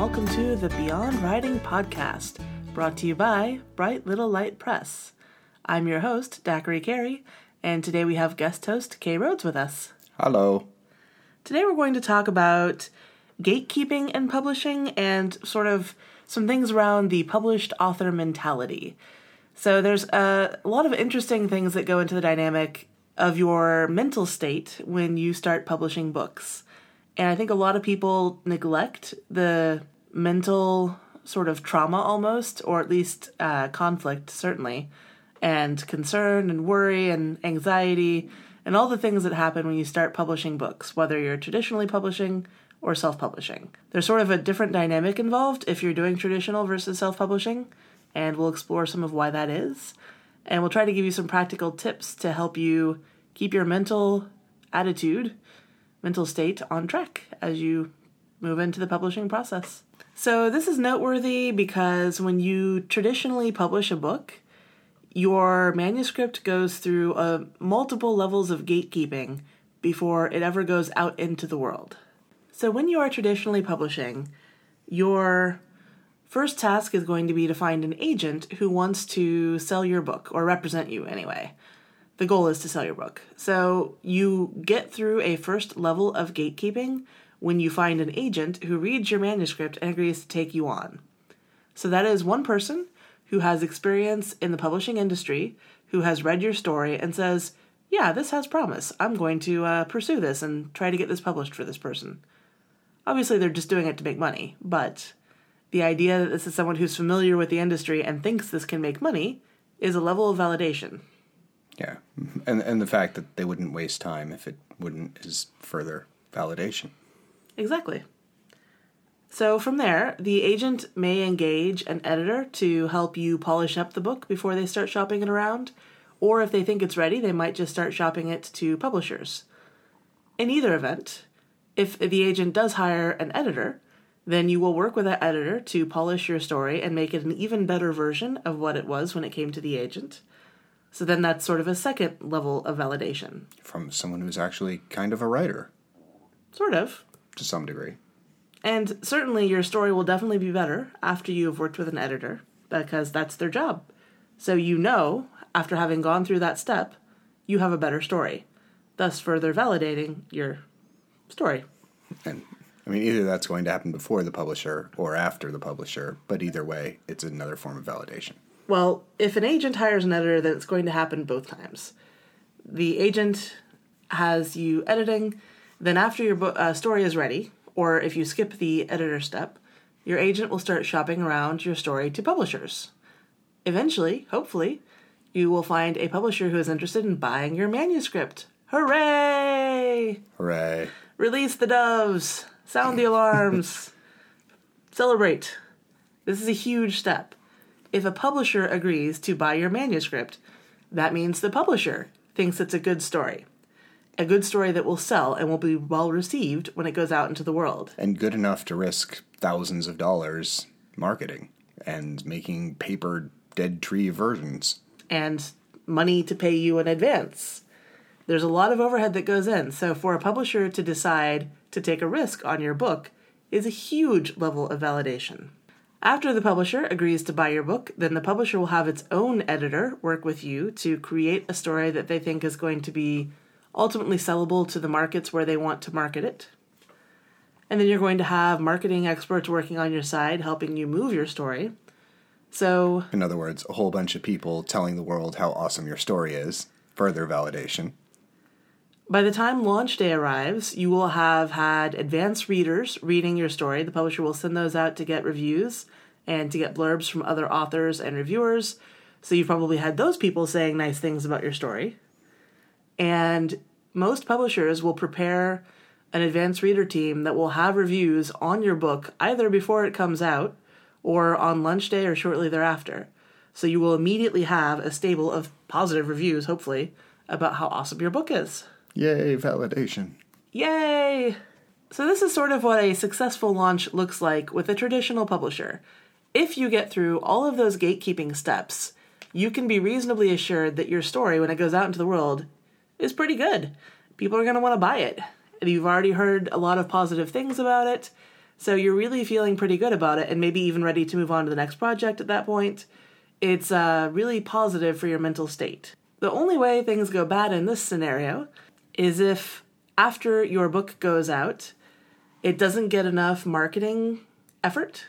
welcome to the Beyond Writing podcast, brought to you by Bright Little Light Press. I'm your host, Daiquiri Carey, and today we have guest host Kay Rhodes with us. Hello. Today we're going to talk about gatekeeping and publishing and sort of some things around the published author mentality. So there's a lot of interesting things that go into the dynamic of your mental state when you start publishing books. And I think a lot of people neglect the mental sort of trauma almost, or at least uh, conflict, certainly, and concern and worry and anxiety and all the things that happen when you start publishing books, whether you're traditionally publishing or self publishing. There's sort of a different dynamic involved if you're doing traditional versus self publishing, and we'll explore some of why that is. And we'll try to give you some practical tips to help you keep your mental attitude mental state on track as you move into the publishing process. So, this is noteworthy because when you traditionally publish a book, your manuscript goes through uh, multiple levels of gatekeeping before it ever goes out into the world. So, when you are traditionally publishing, your first task is going to be to find an agent who wants to sell your book, or represent you anyway the goal is to sell your book. So you get through a first level of gatekeeping when you find an agent who reads your manuscript and agrees to take you on. So that is one person who has experience in the publishing industry, who has read your story and says, Yeah, this has promise. I'm going to uh, pursue this and try to get this published for this person. Obviously, they're just doing it to make money, but the idea that this is someone who's familiar with the industry and thinks this can make money is a level of validation. Yeah, and and the fact that they wouldn't waste time if it wouldn't is further validation. Exactly. So from there, the agent may engage an editor to help you polish up the book before they start shopping it around, or if they think it's ready, they might just start shopping it to publishers. In either event, if the agent does hire an editor, then you will work with that editor to polish your story and make it an even better version of what it was when it came to the agent. So then that's sort of a second level of validation. From someone who's actually kind of a writer. Sort of. To some degree. And certainly your story will definitely be better after you've worked with an editor because that's their job. So you know, after having gone through that step, you have a better story, thus further validating your story. And I mean, either that's going to happen before the publisher or after the publisher, but either way, it's another form of validation. Well, if an agent hires an editor, then it's going to happen both times. The agent has you editing, then after your bo- uh, story is ready, or if you skip the editor step, your agent will start shopping around your story to publishers. Eventually, hopefully, you will find a publisher who is interested in buying your manuscript. Hooray! Hooray. Release the doves! Sound the alarms! Celebrate! This is a huge step. If a publisher agrees to buy your manuscript, that means the publisher thinks it's a good story. A good story that will sell and will be well received when it goes out into the world. And good enough to risk thousands of dollars marketing and making paper dead tree versions. And money to pay you in advance. There's a lot of overhead that goes in. So for a publisher to decide to take a risk on your book is a huge level of validation. After the publisher agrees to buy your book, then the publisher will have its own editor work with you to create a story that they think is going to be ultimately sellable to the markets where they want to market it. And then you're going to have marketing experts working on your side helping you move your story. So, in other words, a whole bunch of people telling the world how awesome your story is, further validation. By the time launch day arrives, you will have had advanced readers reading your story. The publisher will send those out to get reviews and to get blurbs from other authors and reviewers. So you've probably had those people saying nice things about your story. And most publishers will prepare an advanced reader team that will have reviews on your book either before it comes out or on lunch day or shortly thereafter. So you will immediately have a stable of positive reviews, hopefully, about how awesome your book is. Yay, validation. Yay! So, this is sort of what a successful launch looks like with a traditional publisher. If you get through all of those gatekeeping steps, you can be reasonably assured that your story, when it goes out into the world, is pretty good. People are going to want to buy it. And you've already heard a lot of positive things about it, So you're really feeling pretty good about it and maybe even ready to move on to the next project at that point. It's uh, really positive for your mental state. The only way things go bad in this scenario is if after your book goes out, it doesn't get enough marketing effort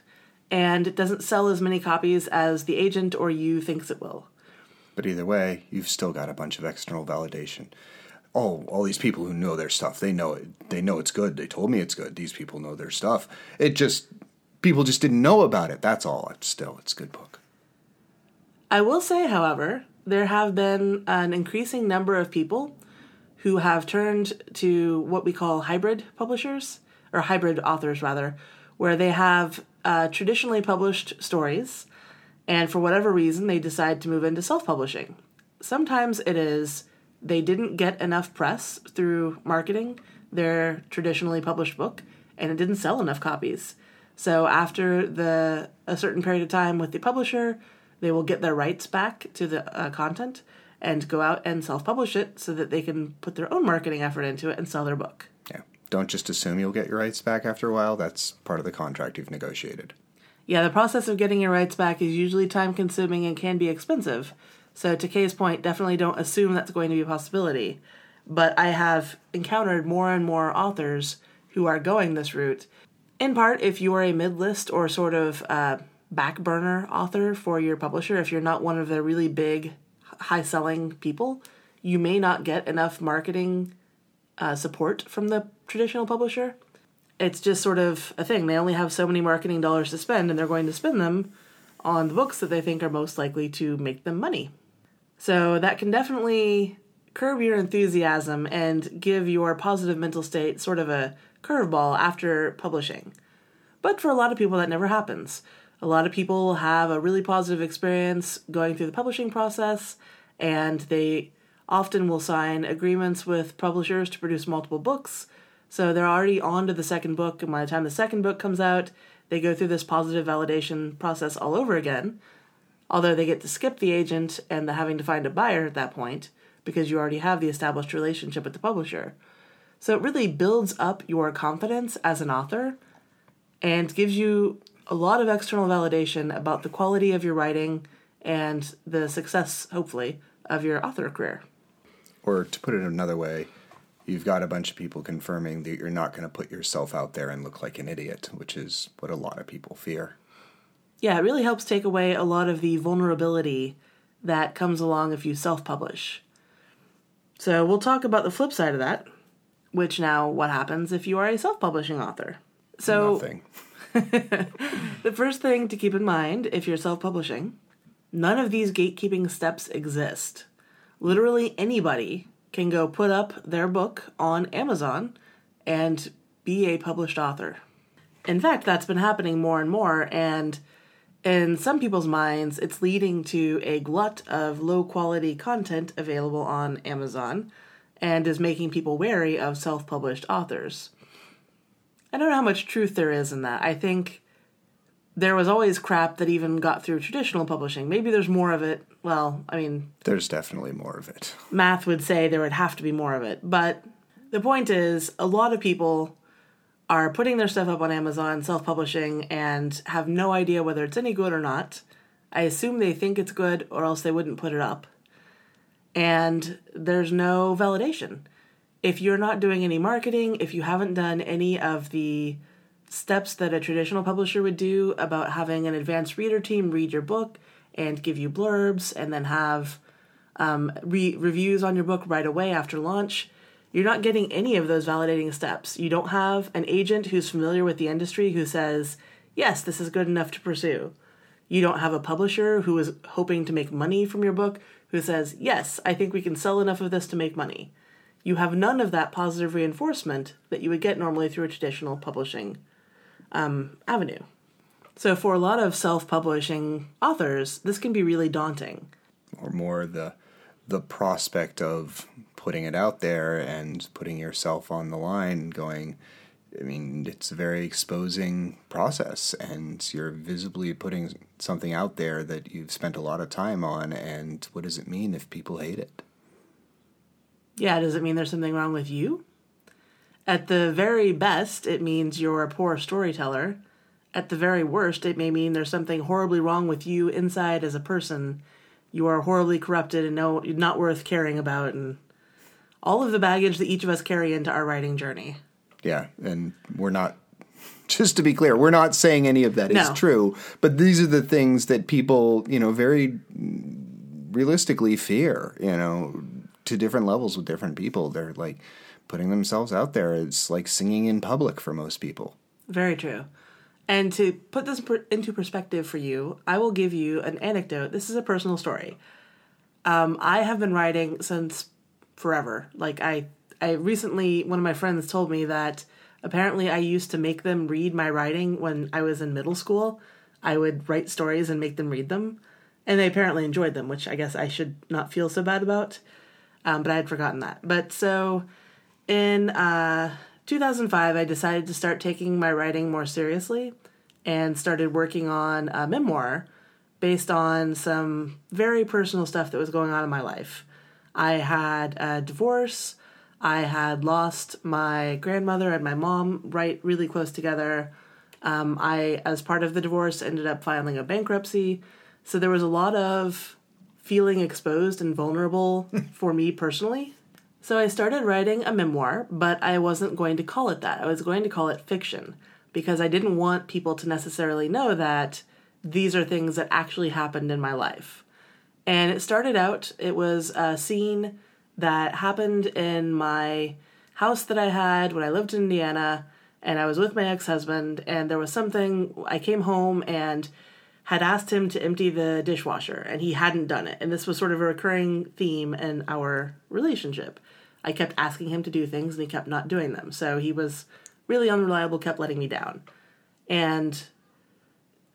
and it doesn't sell as many copies as the agent or you thinks it will. But either way, you've still got a bunch of external validation. Oh, all these people who know their stuff, they know it. They know it's good. They told me it's good. These people know their stuff. It just people just didn't know about it. That's all. It's still it's a good book. I will say, however, there have been an increasing number of people who have turned to what we call hybrid publishers, or hybrid authors rather, where they have uh, traditionally published stories, and for whatever reason, they decide to move into self publishing. Sometimes it is they didn't get enough press through marketing their traditionally published book, and it didn't sell enough copies. So after the a certain period of time with the publisher, they will get their rights back to the uh, content and go out and self-publish it so that they can put their own marketing effort into it and sell their book. Yeah. Don't just assume you'll get your rights back after a while. That's part of the contract you've negotiated. Yeah, the process of getting your rights back is usually time consuming and can be expensive. So, to Kay's point, definitely don't assume that's going to be a possibility. But I have encountered more and more authors who are going this route. In part, if you are a mid list or sort of uh, back burner author for your publisher, if you're not one of the really big, high selling people, you may not get enough marketing uh, support from the traditional publisher. It's just sort of a thing. They only have so many marketing dollars to spend, and they're going to spend them on the books that they think are most likely to make them money. So that can definitely curb your enthusiasm and give your positive mental state sort of a curveball after publishing. But for a lot of people, that never happens. A lot of people have a really positive experience going through the publishing process, and they often will sign agreements with publishers to produce multiple books. So they're already on to the second book, and by the time the second book comes out, they go through this positive validation process all over again although they get to skip the agent and the having to find a buyer at that point because you already have the established relationship with the publisher. So it really builds up your confidence as an author and gives you a lot of external validation about the quality of your writing and the success, hopefully, of your author career. Or to put it another way, you've got a bunch of people confirming that you're not going to put yourself out there and look like an idiot, which is what a lot of people fear yeah, it really helps take away a lot of the vulnerability that comes along if you self publish. So we'll talk about the flip side of that, which now what happens if you are a self publishing author. So Nothing. the first thing to keep in mind if you're self publishing, none of these gatekeeping steps exist. Literally anybody can go put up their book on Amazon and be a published author. In fact, that's been happening more and more, and in some people's minds, it's leading to a glut of low quality content available on Amazon and is making people wary of self published authors. I don't know how much truth there is in that. I think there was always crap that even got through traditional publishing. Maybe there's more of it. Well, I mean, there's definitely more of it. Math would say there would have to be more of it. But the point is, a lot of people are putting their stuff up on Amazon, self publishing, and have no idea whether it's any good or not. I assume they think it's good, or else they wouldn't put it up. And there's no validation. If you're not doing any marketing, if you haven't done any of the steps that a traditional publisher would do about having an advanced reader team read your book and give you blurbs and then have um, re- reviews on your book right away after launch, you're not getting any of those validating steps. You don't have an agent who's familiar with the industry who says, yes, this is good enough to pursue. You don't have a publisher who is hoping to make money from your book who says, yes, I think we can sell enough of this to make money. You have none of that positive reinforcement that you would get normally through a traditional publishing um, avenue. So, for a lot of self publishing authors, this can be really daunting. Or more the the prospect of putting it out there and putting yourself on the line going I mean, it's a very exposing process, and you're visibly putting something out there that you've spent a lot of time on. And what does it mean if people hate it? Yeah, does it mean there's something wrong with you? At the very best, it means you're a poor storyteller. At the very worst, it may mean there's something horribly wrong with you inside as a person. You are horribly corrupted and no, not worth caring about, and all of the baggage that each of us carry into our writing journey. Yeah, and we're not. Just to be clear, we're not saying any of that is No. true, but these are the things that people, you know, very realistically fear, you know, to different levels with different people. They're like putting themselves out there. It's like singing in public for most people. Very true. And to put this per- into perspective for you, I will give you an anecdote. This is a personal story. Um, I have been writing since forever. Like I, I recently, one of my friends told me that apparently I used to make them read my writing when I was in middle school. I would write stories and make them read them, and they apparently enjoyed them, which I guess I should not feel so bad about. Um, but I had forgotten that. But so in uh, 2005, I decided to start taking my writing more seriously and started working on a memoir based on some very personal stuff that was going on in my life. I had a divorce. I had lost my grandmother and my mom right really close together. Um, I, as part of the divorce, ended up filing a bankruptcy. So there was a lot of feeling exposed and vulnerable for me personally. So I started writing a memoir, but I wasn't going to call it that. I was going to call it fiction because I didn't want people to necessarily know that these are things that actually happened in my life. And it started out, it was a scene that happened in my house that I had when I lived in Indiana, and I was with my ex husband, and there was something, I came home and had asked him to empty the dishwasher, and he hadn't done it. And this was sort of a recurring theme in our relationship. I kept asking him to do things, and he kept not doing them. So he was really unreliable, kept letting me down. And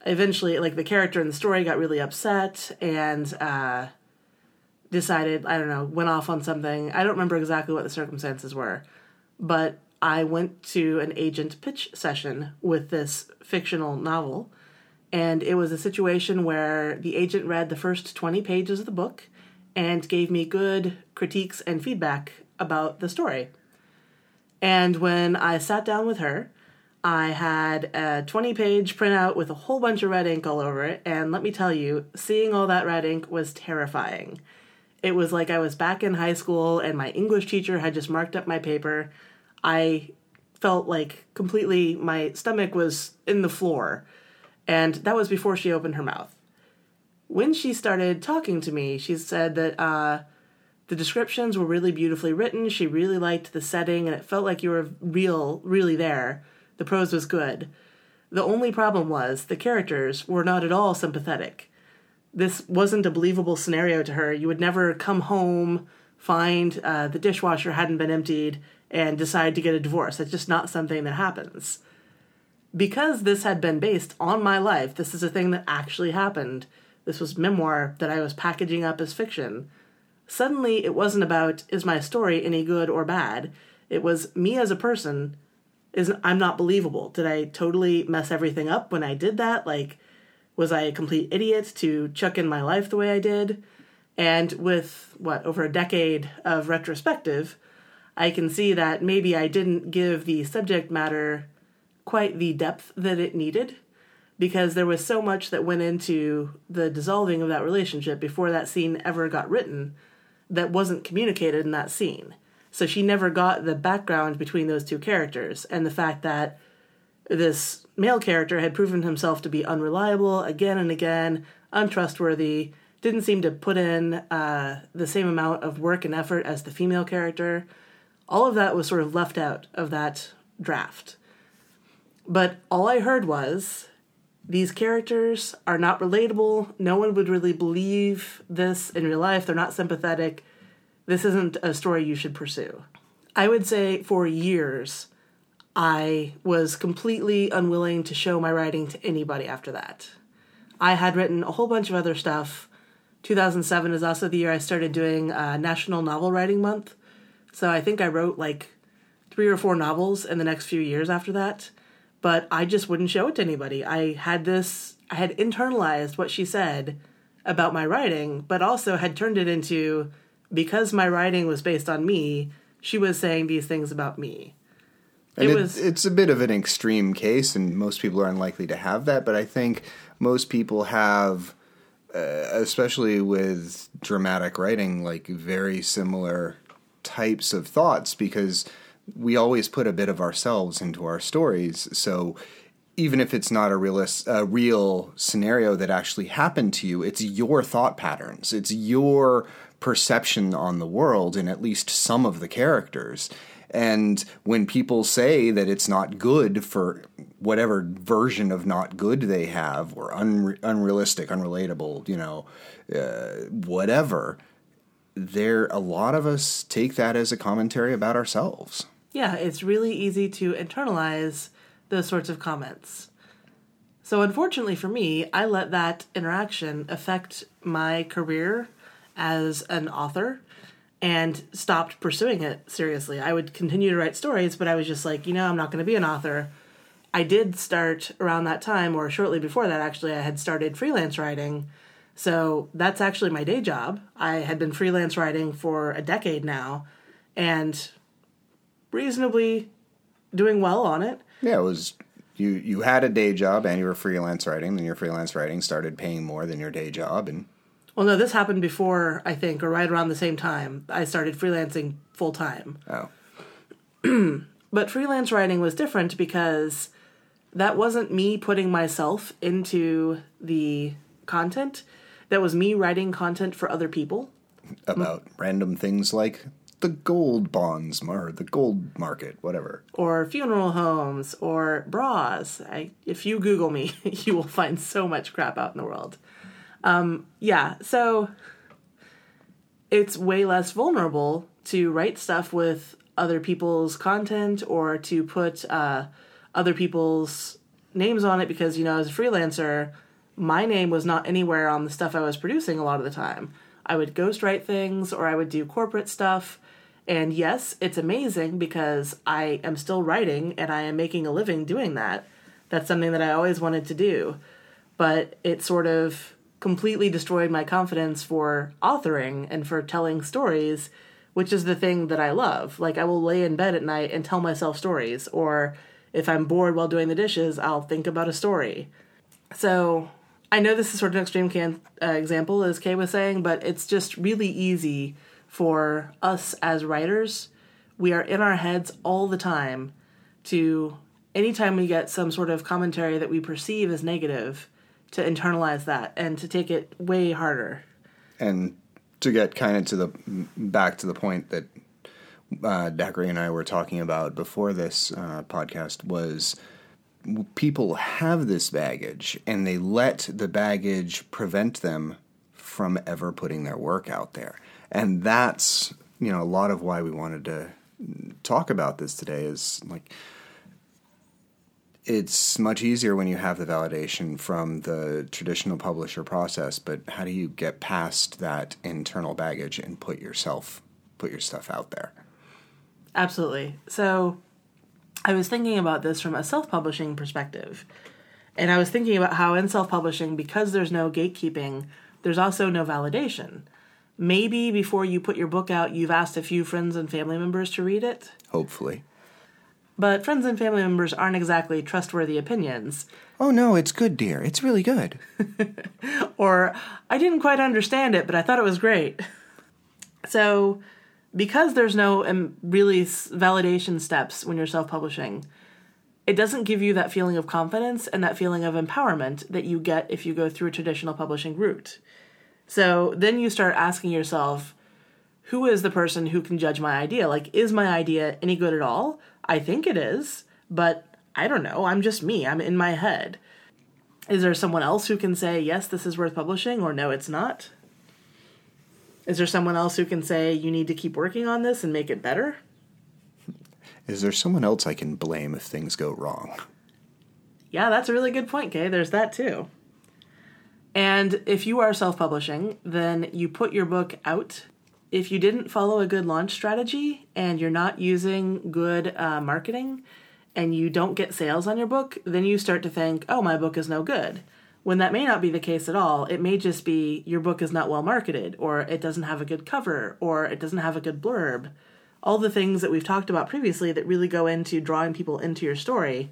eventually like the character in the story got really upset and uh decided i don't know went off on something i don't remember exactly what the circumstances were but i went to an agent pitch session with this fictional novel and it was a situation where the agent read the first 20 pages of the book and gave me good critiques and feedback about the story and when i sat down with her I had a 20 page printout with a whole bunch of red ink all over it, and let me tell you, seeing all that red ink was terrifying. It was like I was back in high school and my English teacher had just marked up my paper. I felt like completely, my stomach was in the floor, and that was before she opened her mouth. When she started talking to me, she said that uh, the descriptions were really beautifully written. She really liked the setting, and it felt like you were real, really there. The prose was good. The only problem was the characters were not at all sympathetic. This wasn't a believable scenario to her. You would never come home, find uh, the dishwasher hadn't been emptied, and decide to get a divorce. That's just not something that happens. Because this had been based on my life, this is a thing that actually happened. This was memoir that I was packaging up as fiction. Suddenly, it wasn't about is my story any good or bad. It was me as a person is I'm not believable. Did I totally mess everything up when I did that? Like, was I a complete idiot to chuck in my life the way I did? And with what over a decade of retrospective, I can see that maybe I didn't give the subject matter quite the depth that it needed because there was so much that went into the dissolving of that relationship before that scene ever got written that wasn't communicated in that scene. So she never got the background between those two characters and the fact that this male character had proven himself to be unreliable again and again, untrustworthy, didn't seem to put in uh, the same amount of work and effort as the female character. All of that was sort of left out of that draft. But all I heard was these characters are not relatable. No one would really believe this in real life. They're not sympathetic. This isn't a story you should pursue. I would say for years, I was completely unwilling to show my writing to anybody after that. I had written a whole bunch of other stuff. 2007 is also the year I started doing uh, National Novel Writing Month. So I think I wrote like three or four novels in the next few years after that. But I just wouldn't show it to anybody. I had this, I had internalized what she said about my writing, but also had turned it into because my writing was based on me, she was saying these things about me. And it it- was it's a bit of an extreme case, and most people are unlikely to have that. But I think most people have, uh, especially with dramatic writing, like very similar types of thoughts because we always put a bit of ourselves into our stories. So even if it's not a realist, a real scenario that actually happened to you, it's your thought patterns. It's your perception on the world and at least some of the characters. And when people say that it's not good for whatever version of not good they have, or unre- unrealistic, unrelatable, you know, uh, whatever, there a lot of us take that as a commentary about ourselves. Yeah, it's really easy to internalize those sorts of comments. So, unfortunately for me, I let that interaction affect my career as an author and stopped pursuing it seriously. I would continue to write stories, but I was just like, you know, I'm not going to be an author. I did start around that time, or shortly before that, actually, I had started freelance writing. So that's actually my day job. I had been freelance writing for a decade now and reasonably doing well on it. Yeah, it was you you had a day job and you were freelance writing, and your freelance writing started paying more than your day job and Well, no, this happened before, I think, or right around the same time. I started freelancing full time. oh. But freelance writing was different because that wasn't me putting myself into the content. That was me writing content for other people. About random things like the gold bonds or the gold market, whatever. or funeral homes or bras. I, if you Google me, you will find so much crap out in the world. Um, yeah, so it's way less vulnerable to write stuff with other people's content or to put uh, other people's names on it because, you know, as a freelancer, my name was not anywhere on the stuff I was producing a lot of the time. I would ghostwrite things or I would do corporate stuff. And yes, it's amazing because I am still writing and I am making a living doing that. That's something that I always wanted to do. But it sort of completely destroyed my confidence for authoring and for telling stories, which is the thing that I love. Like, I will lay in bed at night and tell myself stories, or if I'm bored while doing the dishes, I'll think about a story. So, I know this is sort of an extreme can, uh, example, as Kay was saying, but it's just really easy for us as writers. We are in our heads all the time to, anytime we get some sort of commentary that we perceive as negative, to internalize that and to take it way harder. And to get kind of to the back to the point that uh, and I were talking about before this uh, podcast was people have this baggage and they let the baggage prevent them from ever putting their work out there. And that's, you know, a lot of why we wanted to talk about this today is like it's much easier when you have the validation from the traditional publisher process, but how do you get past that internal baggage and put yourself put your stuff out there? Absolutely. So I was thinking about this from a self publishing perspective. And I was thinking about how in self publishing, because there's no gatekeeping, there's also no validation. Maybe before you put your book out, you've asked a few friends and family members to read it. Hopefully. But friends and family members aren't exactly trustworthy opinions. Oh no, it's good, dear. It's really good. Or, I didn't quite understand it, but I thought it was great. So, because there's no um, really validation steps when you're self publishing, it doesn't give you that feeling of confidence and that feeling of empowerment that you get if you go through a traditional publishing route. So then you start asking yourself, who is the person who can judge my idea? Like, is my idea any good at all? I think it is, but I don't know. I'm just me. I'm in my head. Is there someone else who can say, yes, this is worth publishing, or no, it's not? Is there someone else who can say, you need to keep working on this and make it better? Is there someone else I can blame if things go wrong? Yeah, that's a really good point, Kay. There's that too. And if you are self publishing, then you put your book out. If you didn't follow a good launch strategy and you're not using good uh, marketing and you don't get sales on your book, then you start to think, oh, my book is no good. When that may not be the case at all, it may just be your book is not well marketed, or it doesn't have a good cover, or it doesn't have a good blurb. all the things that we've talked about previously that really go into drawing people into your story,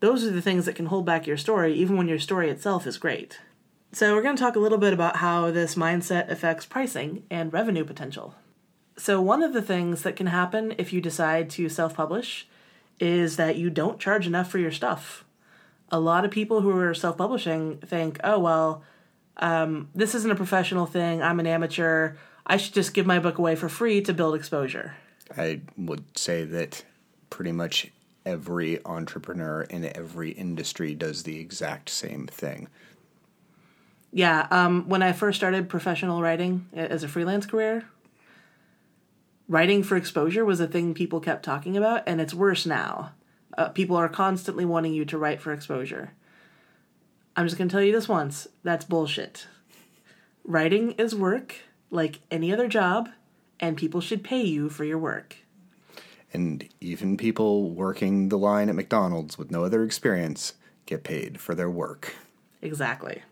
those are the things that can hold back your story, even when your story itself is great. So, we're going to talk a little bit about how this mindset affects pricing and revenue potential. So, one of the things that can happen if you decide to self publish is that you don't charge enough for your stuff. A lot of people who are self publishing think, oh, well, um, this isn't a professional thing. I'm an amateur. I should just give my book away for free to build exposure. I would say that pretty much every entrepreneur in every industry does the exact same thing. Yeah, um, when I first started professional writing as a freelance career, writing for exposure was a thing people kept talking about, and it's worse now. Uh, people are constantly wanting you to write for exposure. I'm just going to tell you this once that's bullshit. Writing is work like any other job, and people should pay you for your work. And even people working the line at McDonald's with no other experience get paid for their work. Exactly.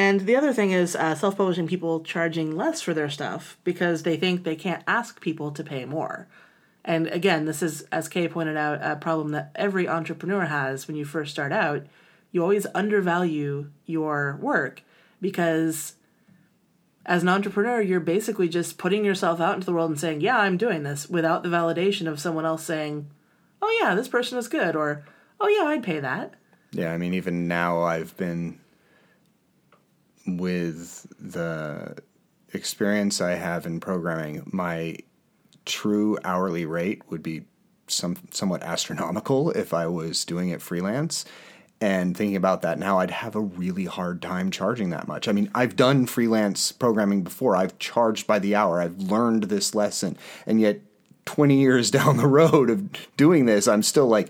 And the other thing is uh, self publishing people charging less for their stuff because they think they can't ask people to pay more. And again, this is, as Kay pointed out, a problem that every entrepreneur has when you first start out. You always undervalue your work because as an entrepreneur, you're basically just putting yourself out into the world and saying, Yeah, I'm doing this without the validation of someone else saying, Oh, yeah, this person is good, or Oh, yeah, I'd pay that. Yeah, I mean, even now I've been with the experience I have in programming, my true hourly rate would be some somewhat astronomical if I was doing it freelance. And thinking about that now, I'd have a really hard time charging that much. I mean, I've done freelance programming before. I've charged by the hour. I've learned this lesson. And yet, 20 years down the road of doing this, I'm still like,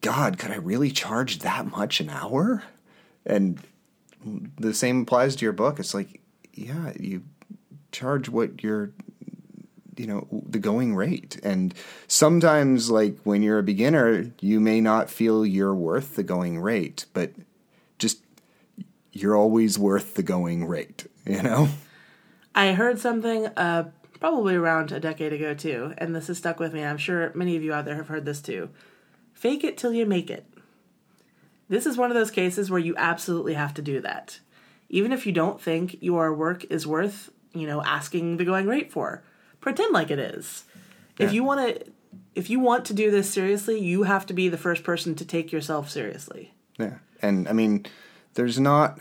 God, could I really charge that much an hour? And the same applies to your book. It's like, yeah, you charge what you're you know the going rate. And sometimes like when you're a beginner you may not feel you're worth the going rate but just you're always worth the going rate you know? I heard something uh, probably around a decade ago too and this has stuck with me. I'm sure many of you out there have heard this too. Fake it till you make it this is one of those cases where you absolutely have to do that even if you don't think your work is worth you know asking the going rate for pretend like it is. Yeah. If you want to if you want to do this seriously, you have to be the first person to take yourself seriously. Yeah. And I mean, there's not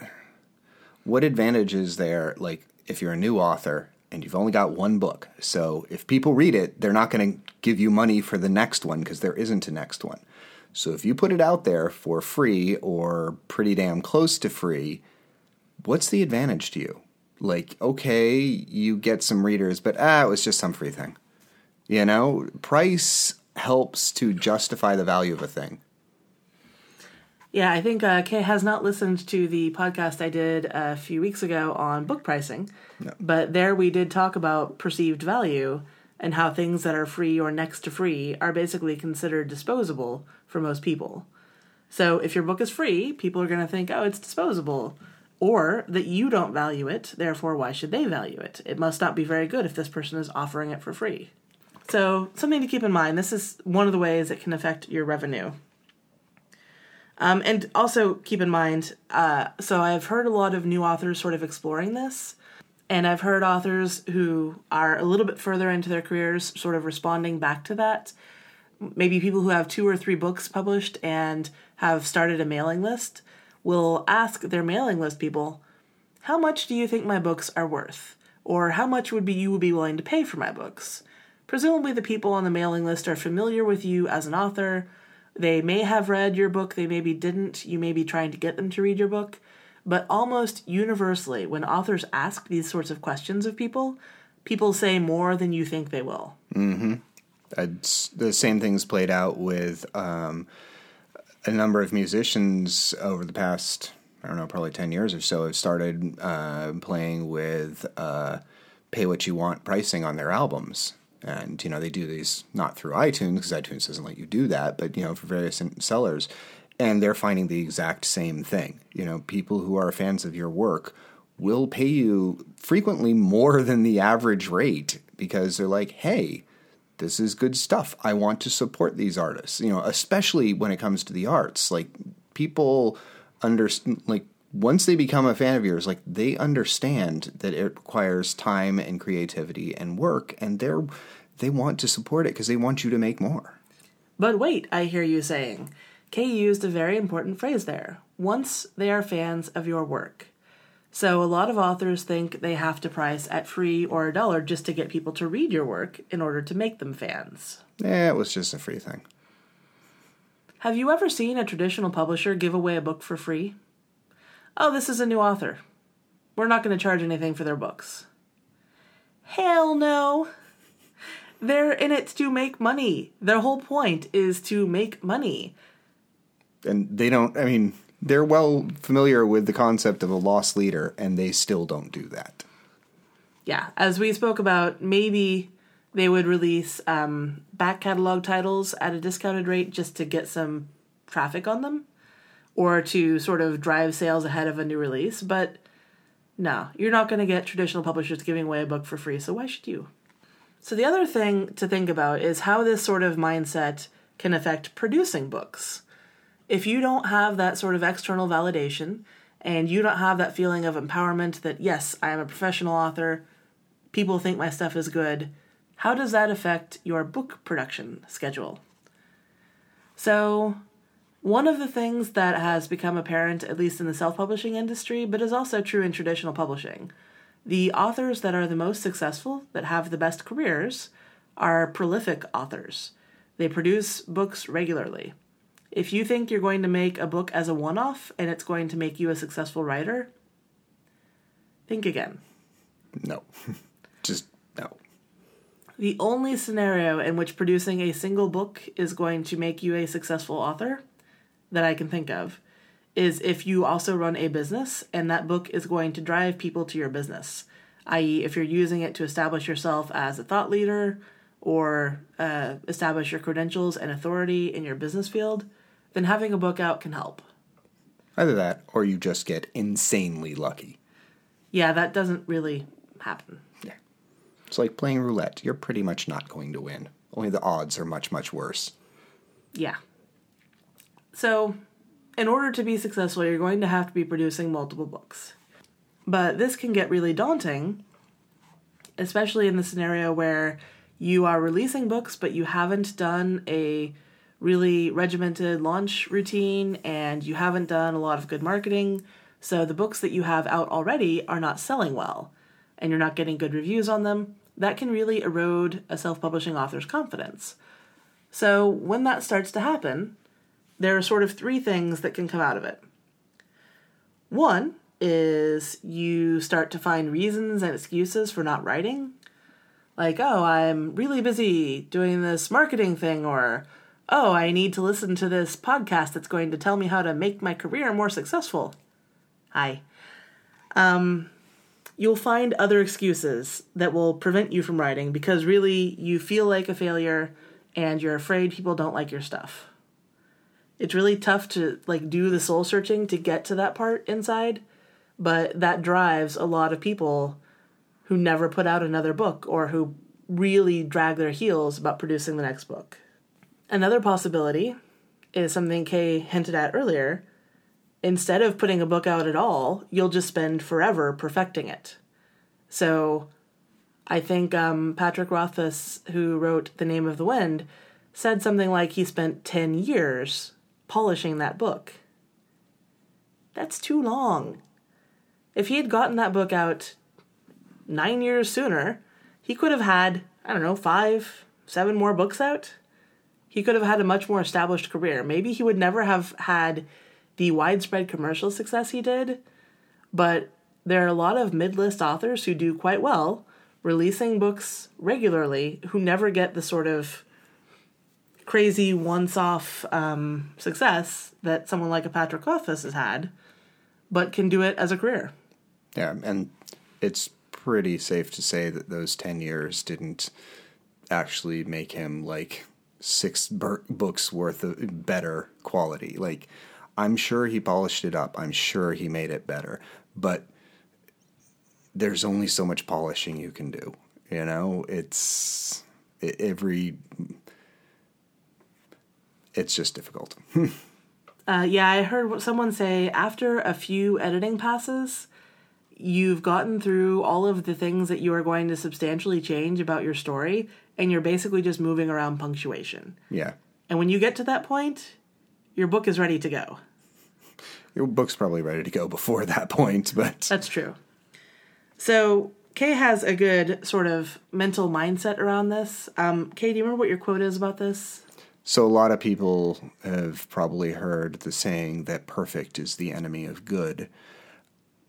what advantage is there like if you're a new author and you've only got one book. So if people read it, they're not going to give you money for the next one because there isn't a next one. So if you put it out there for free or pretty damn close to free, what's the advantage to you? like okay you get some readers but ah it was just some free thing you know price helps to justify the value of a thing yeah i think uh, kay has not listened to the podcast i did a few weeks ago on book pricing no. but there we did talk about perceived value and how things that are free or next to free are basically considered disposable for most people so if your book is free people are going to think oh it's disposable or that you don't value it, therefore, why should they value it? It must not be very good if this person is offering it for free. So, something to keep in mind this is one of the ways it can affect your revenue. Um, and also keep in mind uh, so, I've heard a lot of new authors sort of exploring this, and I've heard authors who are a little bit further into their careers sort of responding back to that. Maybe people who have two or three books published and have started a mailing list will ask their mailing list people, How much do you think my books are worth? Or how much would be you would be willing to pay for my books? Presumably the people on the mailing list are familiar with you as an author. They may have read your book, they maybe didn't. You may be trying to get them to read your book. But almost universally, when authors ask these sorts of questions of people, people say more than you think they will. Mm-hmm. The same things played out with um, a number of musicians over the past, I don't know, probably 10 years or so have started uh, playing with uh, pay what you want pricing on their albums. And, you know, they do these not through iTunes because iTunes doesn't let you do that, but, you know, for various sellers. And they're finding the exact same thing. You know, people who are fans of your work will pay you frequently more than the average rate because they're like, hey, this is good stuff. I want to support these artists. You know, especially when it comes to the arts. Like people understand, like once they become a fan of yours, like they understand that it requires time and creativity and work, and they're they want to support it because they want you to make more. But wait, I hear you saying. Kay used a very important phrase there. Once they are fans of your work. So a lot of authors think they have to price at free or a dollar just to get people to read your work in order to make them fans. Eh, it was just a free thing. Have you ever seen a traditional publisher give away a book for free? Oh, this is a new author. We're not going to charge anything for their books. Hell no. They're in it to make money. Their whole point is to make money. And they don't, I mean, they're well familiar with the concept of a loss leader, and they still don't do that. Yeah, as we spoke about, maybe they would release um, back catalog titles at a discounted rate just to get some traffic on them or to sort of drive sales ahead of a new release. But no, you're not going to get traditional publishers giving away a book for free, so why should you? So, the other thing to think about is how this sort of mindset can affect producing books. If you don't have that sort of external validation and you don't have that feeling of empowerment that, yes, I am a professional author, people think my stuff is good, how does that affect your book production schedule? So, one of the things that has become apparent, at least in the self publishing industry, but is also true in traditional publishing, the authors that are the most successful, that have the best careers, are prolific authors. They produce books regularly. If you think you're going to make a book as a one off and it's going to make you a successful writer, think again. No. Just no. The only scenario in which producing a single book is going to make you a successful author that I can think of is if you also run a business and that book is going to drive people to your business, i.e., if you're using it to establish yourself as a thought leader or uh, establish your credentials and authority in your business field, then having a book out can help. Either that or you just get insanely lucky. Yeah, that doesn't really happen. Yeah. It's like playing roulette. You're pretty much not going to win. Only the odds are much, much worse. Yeah. So, in order to be successful, you're going to have to be producing multiple books. But this can get really daunting, especially in the scenario where you are releasing books, but you haven't done a really regimented launch routine and you haven't done a lot of good marketing. So the books that you have out already are not selling well and you're not getting good reviews on them. That can really erode a self publishing author's confidence. So when that starts to happen, there are sort of three things that can come out of it. One is you start to find reasons and excuses for not writing. Like, oh, I'm really busy doing this marketing thing, or oh, I need to listen to this podcast that's going to tell me how to make my career more successful. Hi. Um, you'll find other excuses that will prevent you from writing because really you feel like a failure and you're afraid people don't like your stuff it's really tough to like do the soul searching to get to that part inside but that drives a lot of people who never put out another book or who really drag their heels about producing the next book another possibility is something kay hinted at earlier instead of putting a book out at all you'll just spend forever perfecting it so i think um, patrick rothfuss who wrote the name of the wind said something like he spent 10 years polishing that book. That's too long. If he had gotten that book out nine years sooner, he could have had, I don't know, five, seven more books out. He could have had a much more established career. Maybe he would never have had the widespread commercial success he did, but there are a lot of mid list authors who do quite well releasing books regularly who never get the sort of crazy once-off um, success that someone like a Patrick Rothfuss has had, but can do it as a career. Yeah, and it's pretty safe to say that those ten years didn't actually make him like six bur- books worth of better quality. Like, I'm sure he polished it up. I'm sure he made it better, but there's only so much polishing you can do. You know, it's every it's just difficult. Uh, yeah, I heard someone say after a few editing passes, you've gotten through all of the things that you are going to substantially change about your story, and you're basically just moving around punctuation. yeah. And when you get to that point, your book is ready to go. Your book's probably ready to go before that point, but That's true. So Kay has a good sort of mental mindset around this. Um, Kay, do you remember what your quote is about this? So a lot of people have probably heard the saying that perfect is the enemy of good.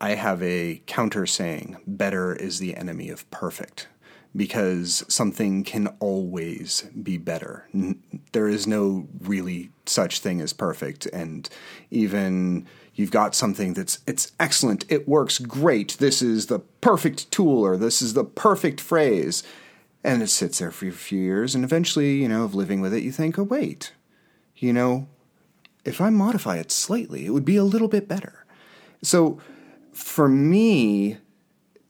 I have a counter saying, better is the enemy of perfect. Because something can always be better. There is no really such thing as perfect. And even you've got something that's it's excellent, it works great, this is the perfect tool or this is the perfect phrase and it sits there for a few years and eventually you know of living with it you think oh wait you know if i modify it slightly it would be a little bit better so for me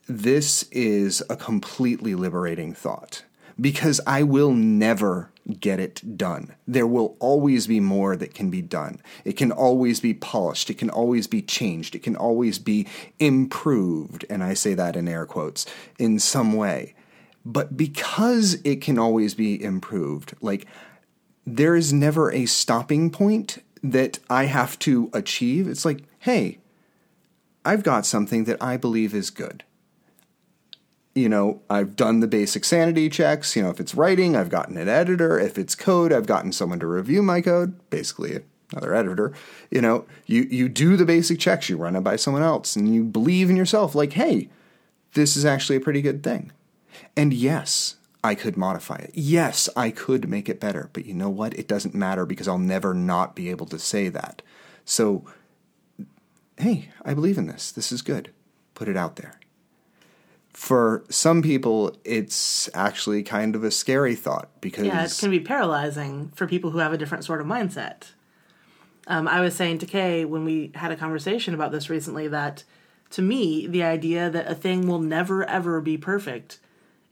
this is a completely liberating thought because i will never get it done. There will always be more that can be done. It can always be polished. It can always be changed. It can always be improved. And i say that in air quotes in some way. But because it can always be improved, like there is never a stopping point that I have to achieve. It's like, hey, I've got something that I believe is good. You know, I've done the basic sanity checks. You know, if it's writing, I've gotten an editor. If it's code, I've gotten someone to review my code, basically another editor. You know, you, you do the basic checks, you run it by someone else, and you believe in yourself, like, hey, this is actually a pretty good thing. And yes, I could modify it. Yes, I could make it better. But you know what? It doesn't matter because I'll never not be able to say that. So, hey, I believe in this. This is good. Put it out there. For some people, it's actually kind of a scary thought because Yeah, it can be paralyzing for people who have a different sort of mindset. Um, I was saying to Kay when we had a conversation about this recently that to me, the idea that a thing will never ever be perfect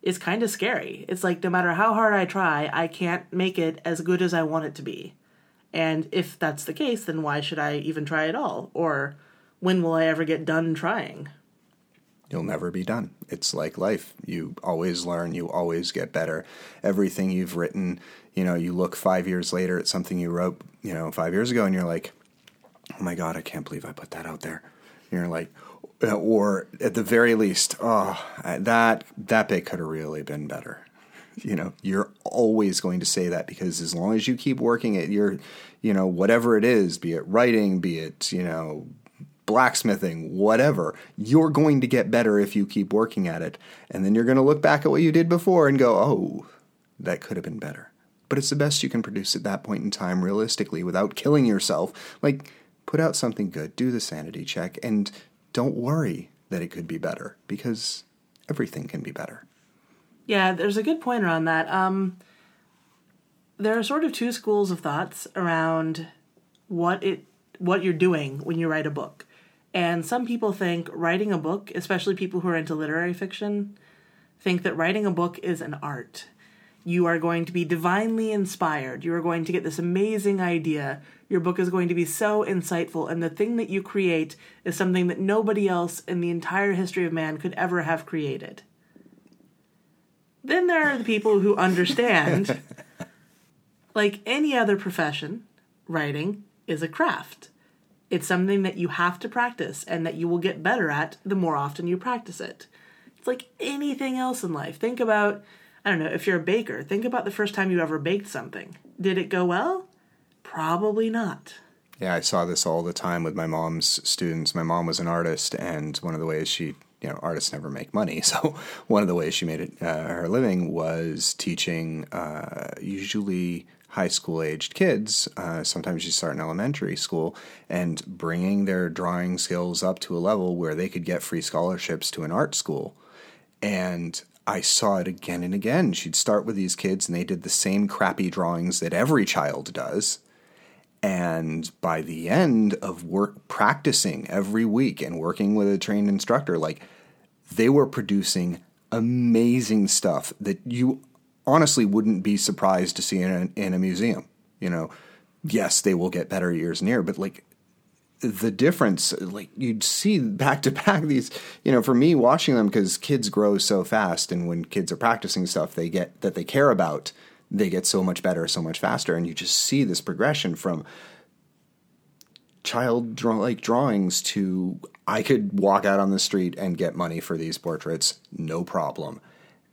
is kind of scary. It's like no matter how hard I try, I can't make it as good as I want it to be. And if that's the case, then why should I even try at all? Or when will I ever get done trying? You'll never be done. It's like life. You always learn, you always get better. Everything you've written, you know, you look five years later at something you wrote, you know, five years ago, and you're like, oh my God, I can't believe I put that out there. You're like, uh, or at the very least, oh, that that bit could have really been better. You know, you're always going to say that because as long as you keep working at your, you know, whatever it is, be it writing, be it, you know, blacksmithing, whatever, you're going to get better if you keep working at it. And then you're going to look back at what you did before and go, oh, that could have been better. But it's the best you can produce at that point in time, realistically, without killing yourself. Like, put out something good, do the sanity check, and don't worry that it could be better because everything can be better. Yeah, there's a good point around that. Um, there are sort of two schools of thoughts around what it what you're doing when you write a book. And some people think writing a book, especially people who are into literary fiction, think that writing a book is an art. You are going to be divinely inspired. You are going to get this amazing idea. Your book is going to be so insightful, and the thing that you create is something that nobody else in the entire history of man could ever have created. Then there are the people who understand, like any other profession, writing is a craft. It's something that you have to practice and that you will get better at the more often you practice it. It's like anything else in life. Think about, I don't know, if you're a baker, think about the first time you ever baked something. Did it go well? Probably not. Yeah, I saw this all the time with my mom's students. My mom was an artist, and one of the ways she, you know, artists never make money. So one of the ways she made it uh, her living was teaching uh, usually high school aged kids. Uh, sometimes you start in elementary school and bringing their drawing skills up to a level where they could get free scholarships to an art school. And I saw it again and again. She'd start with these kids, and they did the same crappy drawings that every child does. And by the end of work practicing every week and working with a trained instructor, like they were producing amazing stuff that you honestly wouldn't be surprised to see in a, in a museum. You know, yes, they will get better years near, but like the difference, like you'd see back to back these, you know, for me watching them because kids grow so fast, and when kids are practicing stuff they get that they care about, they get so much better, so much faster, and you just see this progression from child draw, like drawings to I could walk out on the street and get money for these portraits, no problem.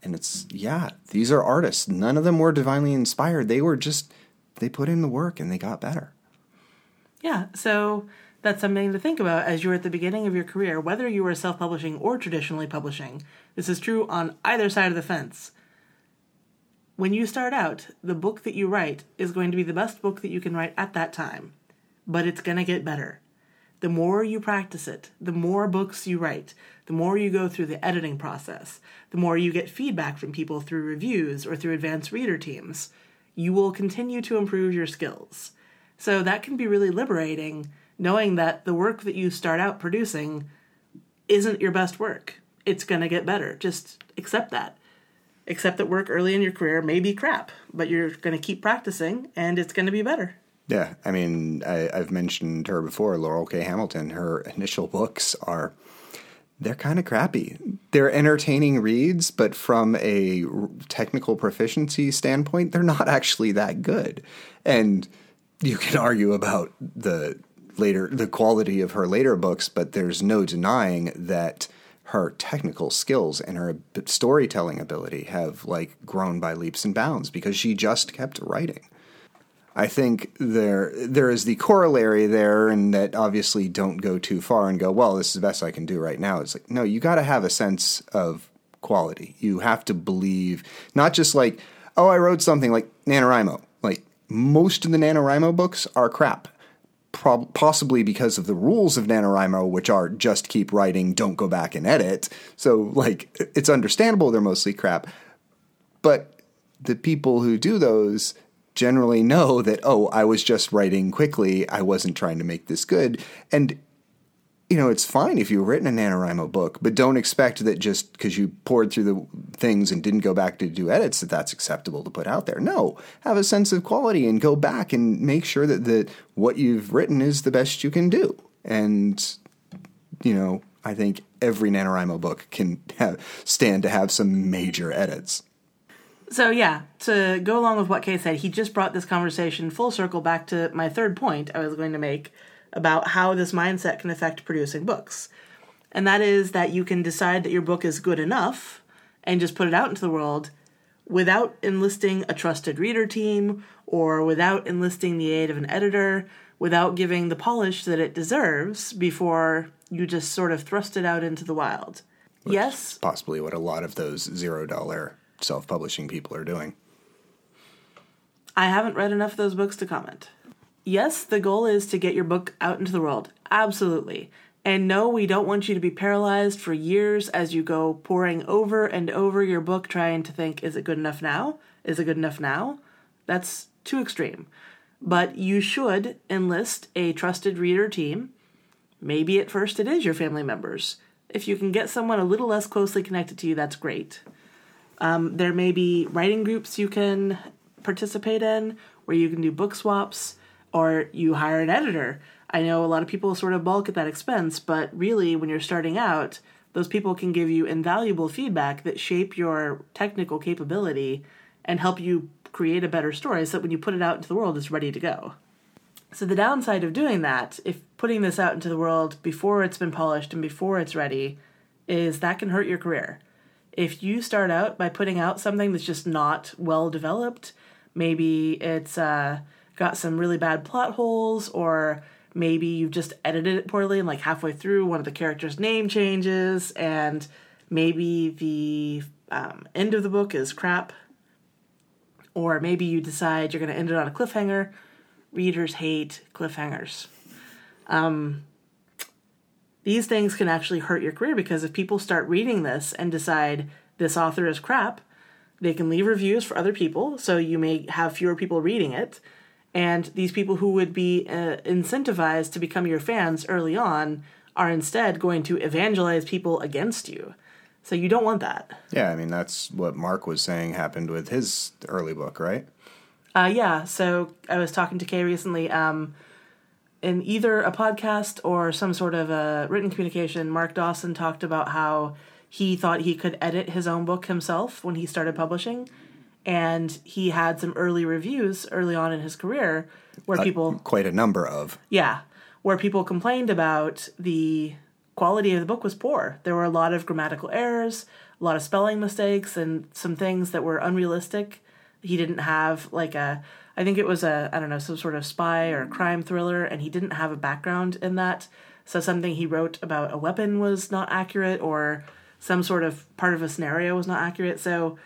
And it's yeah, these are artists. None of them were divinely inspired. They were just they put in the work and they got better. Yeah, so that's something to think about as you're at the beginning of your career, whether you are self publishing or traditionally publishing. This is true on either side of the fence. When you start out, the book that you write is going to be the best book that you can write at that time, but it's going to get better. The more you practice it, the more books you write, the more you go through the editing process, the more you get feedback from people through reviews or through advanced reader teams, you will continue to improve your skills. So that can be really liberating knowing that the work that you start out producing isn't your best work. It's going to get better. Just accept that. Accept that work early in your career may be crap, but you're going to keep practicing and it's going to be better. Yeah, I mean, I, have mentioned her before, Laurell K. Hamilton. Her initial books are they're kind of crappy. They're entertaining reads, but from a technical proficiency standpoint, they're not actually that good. And you can argue about the later the quality of her later books, but there's no denying that her technical skills and her storytelling ability have like grown by leaps and bounds because she just kept writing. I think there there is the corollary there, and that obviously don't go too far and go, well, this is the best I can do right now. It's like, no, you got to have a sense of quality. You have to believe, not just like, oh, I wrote something like NaNoWriMo. Like most of the NaNoWriMo books are crap possibly because of the rules of NaNoWriMo, which are just keep writing, don't go back and edit. So, like, it's understandable they're mostly crap. But the people who do those generally know that, oh, I was just writing quickly. I wasn't trying to make this good. And you know, it's fine if you've written a NaNoWriMo book, but don't expect that just because you pored through the things and didn't go back to do edits that that's acceptable to put out there. No, have a sense of quality and go back and make sure that the, what you've written is the best you can do. And, you know, I think every NaNoWriMo book can have, stand to have some major edits. So, yeah, to go along with what Kay said, he just brought this conversation full circle back to my third point I was going to make about how this mindset can affect producing books. And that is that you can decide that your book is good enough and just put it out into the world without enlisting a trusted reader team or without enlisting the aid of an editor, without giving the polish that it deserves before you just sort of thrust it out into the wild. Which yes. Possibly what a lot of those zero dollar self publishing people are doing. I haven't read enough of those books to comment yes, the goal is to get your book out into the world. Absolutely. And no, we don't want you to be paralyzed for years as you go poring over and over your book trying to think, is it good enough now? Is it good enough now? That's too extreme. But you should enlist a trusted reader team. Maybe at first it is your family members. If you can get someone a little less closely connected to you, that's great. Um, there may be writing groups you can participate in where you can do book swaps or you hire an editor. I know a lot of people sort of balk at that expense, but really, when you're starting out, those people can give you invaluable feedback that shape your technical capability and help you create a better story so that when you put it out into the world, it's ready to go. So, the downside of doing that, if putting this out into the world before it's been polished and before it's ready, is that can hurt your career. If you start out by putting out something that's just not well developed, maybe it's, uh, got some really bad plot holes or maybe you've just edited it poorly and like halfway through one of the characters name changes and maybe the um, end of the book is crap. Or maybe you decide you're going to end it on a cliffhanger. Readers hate cliffhangers. Um, these things can actually hurt your career because if people start reading this and decide this author is crap they can leave reviews for other people so you may have fewer people reading it and these people who would be uh, incentivized to become your fans early on are instead going to evangelize people against you. So you don't want that. Yeah, I mean that's what Mark was saying happened with his early book, right? Uh, yeah. So I was talking to Kay recently. Um, in either a podcast or some sort of a written communication, Mark Dawson talked about how he thought he could edit his own book himself when he started publishing, and he had some early reviews early on in his career where Uh, people Quite a number of. Yeah, where people complained about the quality of the book was poor. There were a lot of grammatical errors, a lot of spelling mistakes, and some things that were unrealistic. He didn't have like a, I think it was a, I don't know, some sort of spy or crime thriller, and he didn't have a background in that. So something he wrote about a weapon was not accurate, or some sort of part of a scenario was not accurate. So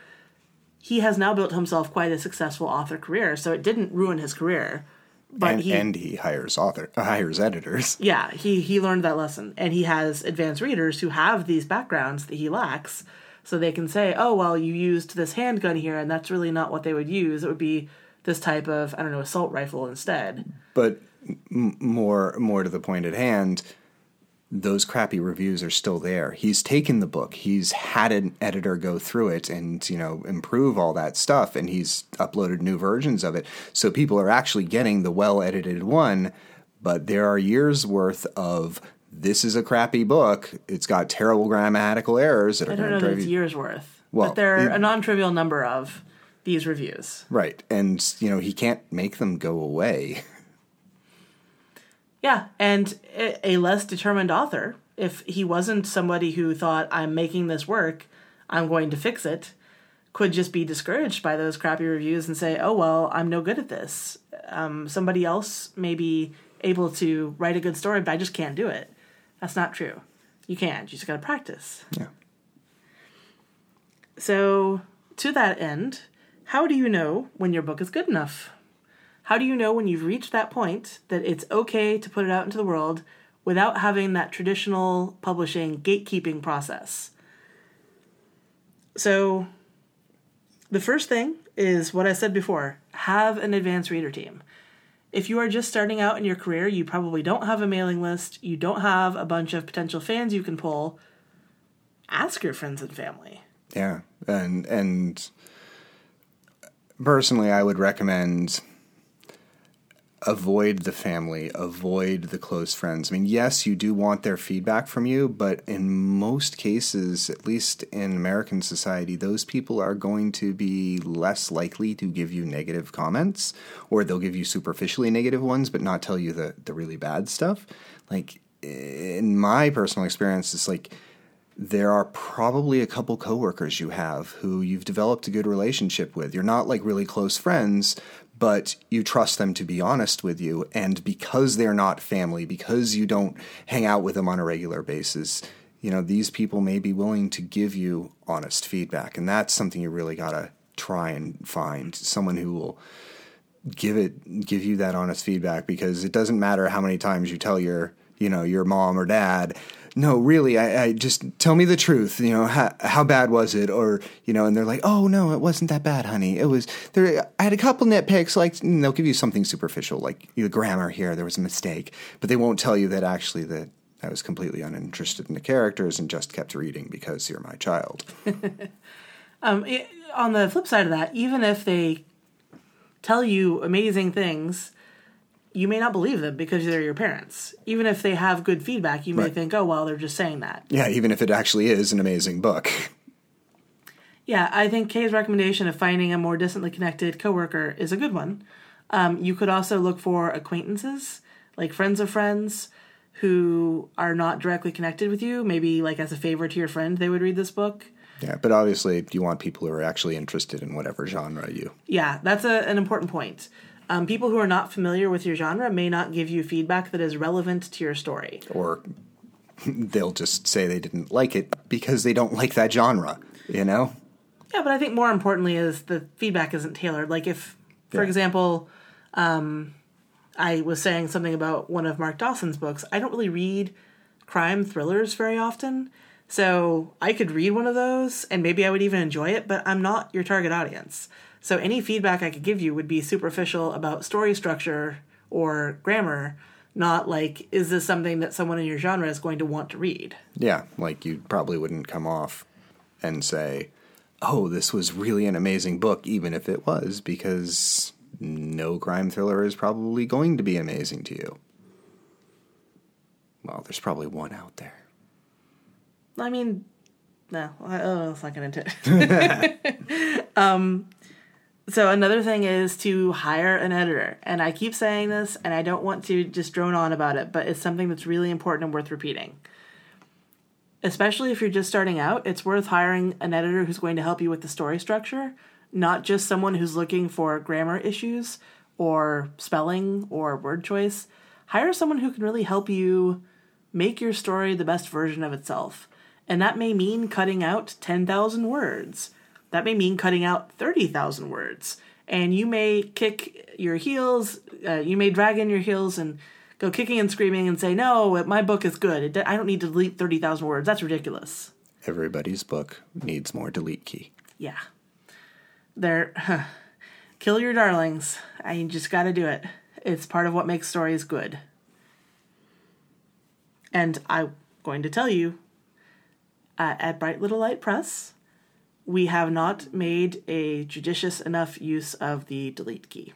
he has now built himself quite a successful author career. So it didn't ruin his career. But and, he, and he hires author uh, hires editors. yeah, he he learned that lesson, and he has advanced readers who have these backgrounds that he lacks, so they can say, "Oh, well, you used this handgun here, and that's really not what they would use. It would be this type of I don't know assault rifle instead." But m- more more to the point at hand, those crappy reviews are still there. He's taken the book, he's had an editor go through it and you know improve all that stuff, and he's uploaded new versions of it. So people are actually getting the well edited one. But there are years worth of this is a crappy book. It's got terrible grammatical errors that are I don't going know to that drive it's you years worth, Well, but there are it- a non-trivial number of these reviews. right. And you know he can't make them go away. Yeah, and a less determined author, if he wasn't somebody who thought, I'm making this work, I'm going to fix it, could just be discouraged by those crappy reviews and say, oh, well, I'm no good at this. Um, somebody else may be able to write a good story, but I just can't do it. That's not true. You can't. You just got to practice. Yeah. So, to that end, how do you know when your book is good enough? How do you know when you've reached that point that it's okay to put it out into the world without having that traditional publishing gatekeeping process? So, the first thing is what I said before have an advanced reader team. If you are just starting out in your career, you probably don't have a mailing list, you don't have a bunch of potential fans you can pull. Ask your friends and family. Yeah, and and personally, I would recommend avoid the family, avoid the close friends. I mean, yes, you do want their feedback from you, but in most cases, at least in American society, those people are going to be less likely to give you negative comments, or they'll give you superficially negative ones, but not tell you the the really bad stuff. Like in my personal experience, it's like there are probably a couple coworkers you have who you've developed a good relationship with. You're not like really close friends, but you trust them to be honest with you. And because they're not family, because you don't hang out with them on a regular basis, you know, these people may be willing to give you honest feedback. And that's something you really got to try and find someone who will give it give you that honest feedback because it doesn't matter how many times you tell your you know your mom or dad no really i, I just tell me the truth you know how, how bad was it? Or you know and they're like oh no it wasn't that bad honey. It was there i had a couple nitpicks like they'll give you something superficial like the grammar here there was a mistake. But they won't tell you that actually that i was completely uninterested in the characters and just kept reading because you're my child. Um, i on the flip side of that, even if they tell you amazing things, you may not believe them because they're your parents. Even if they have good feedback, you may Right. think, oh, well, they're just saying that. yeah even if it actually is an amazing book Yeah, I think Kay's recommendation of finding a more distantly connected coworker is a good one. Um, you could also look for acquaintances, like friends of friends, who are not directly connected with you. Maybe, like as a favor to your friend, they would read this book. Yeah, but obviously you want people who are actually interested in whatever genre you. Yeah, that's a, an important point. Um, people who are not familiar with your genre may not give you feedback that is relevant to your story. Or they'll just say they didn't like it because they don't like that genre, you know? Yeah, but I think more importantly is the feedback isn't tailored. Like if, for Yeah. example, um, I was saying something about one of Mark Dawson's books. I don't really read crime thrillers very often, so I could read one of those and maybe I would even enjoy it. But I'm not your target audience, so any feedback I could give you would be superficial about story structure or grammar. Not like, is this something that someone in your genre is going to want to read? Yeah, like you probably wouldn't come off and say, oh, this was really an amazing book, even if it was, because no crime thriller is probably going to be amazing to you. Well, there's probably one out there. I mean, no, I, oh, let's not into it. um, so another thing is to hire an editor, and I keep saying this, and I don't want to just drone on about it, but it's something that's really important and worth repeating. Especially if you're just starting out, it's worth hiring an editor who's going to help you with the story structure, not just someone who's looking for grammar issues or spelling or word choice. Hire someone who can really help you make your story the best version of itself. And that may mean cutting out 10,000 words. That may mean cutting out 30,000 words. And you may kick your heels, uh, you may drag in your heels and go kicking and screaming and say, No, my book is good. I don't need to delete 30,000 words. That's ridiculous. Everybody's book needs more delete key. Yeah. They're. Huh. Kill your darlings. I just gotta do it. It's part of what makes stories good. And I'm going to tell you uh, at Bright Little Light Press, we have not made a judicious enough use of the delete key.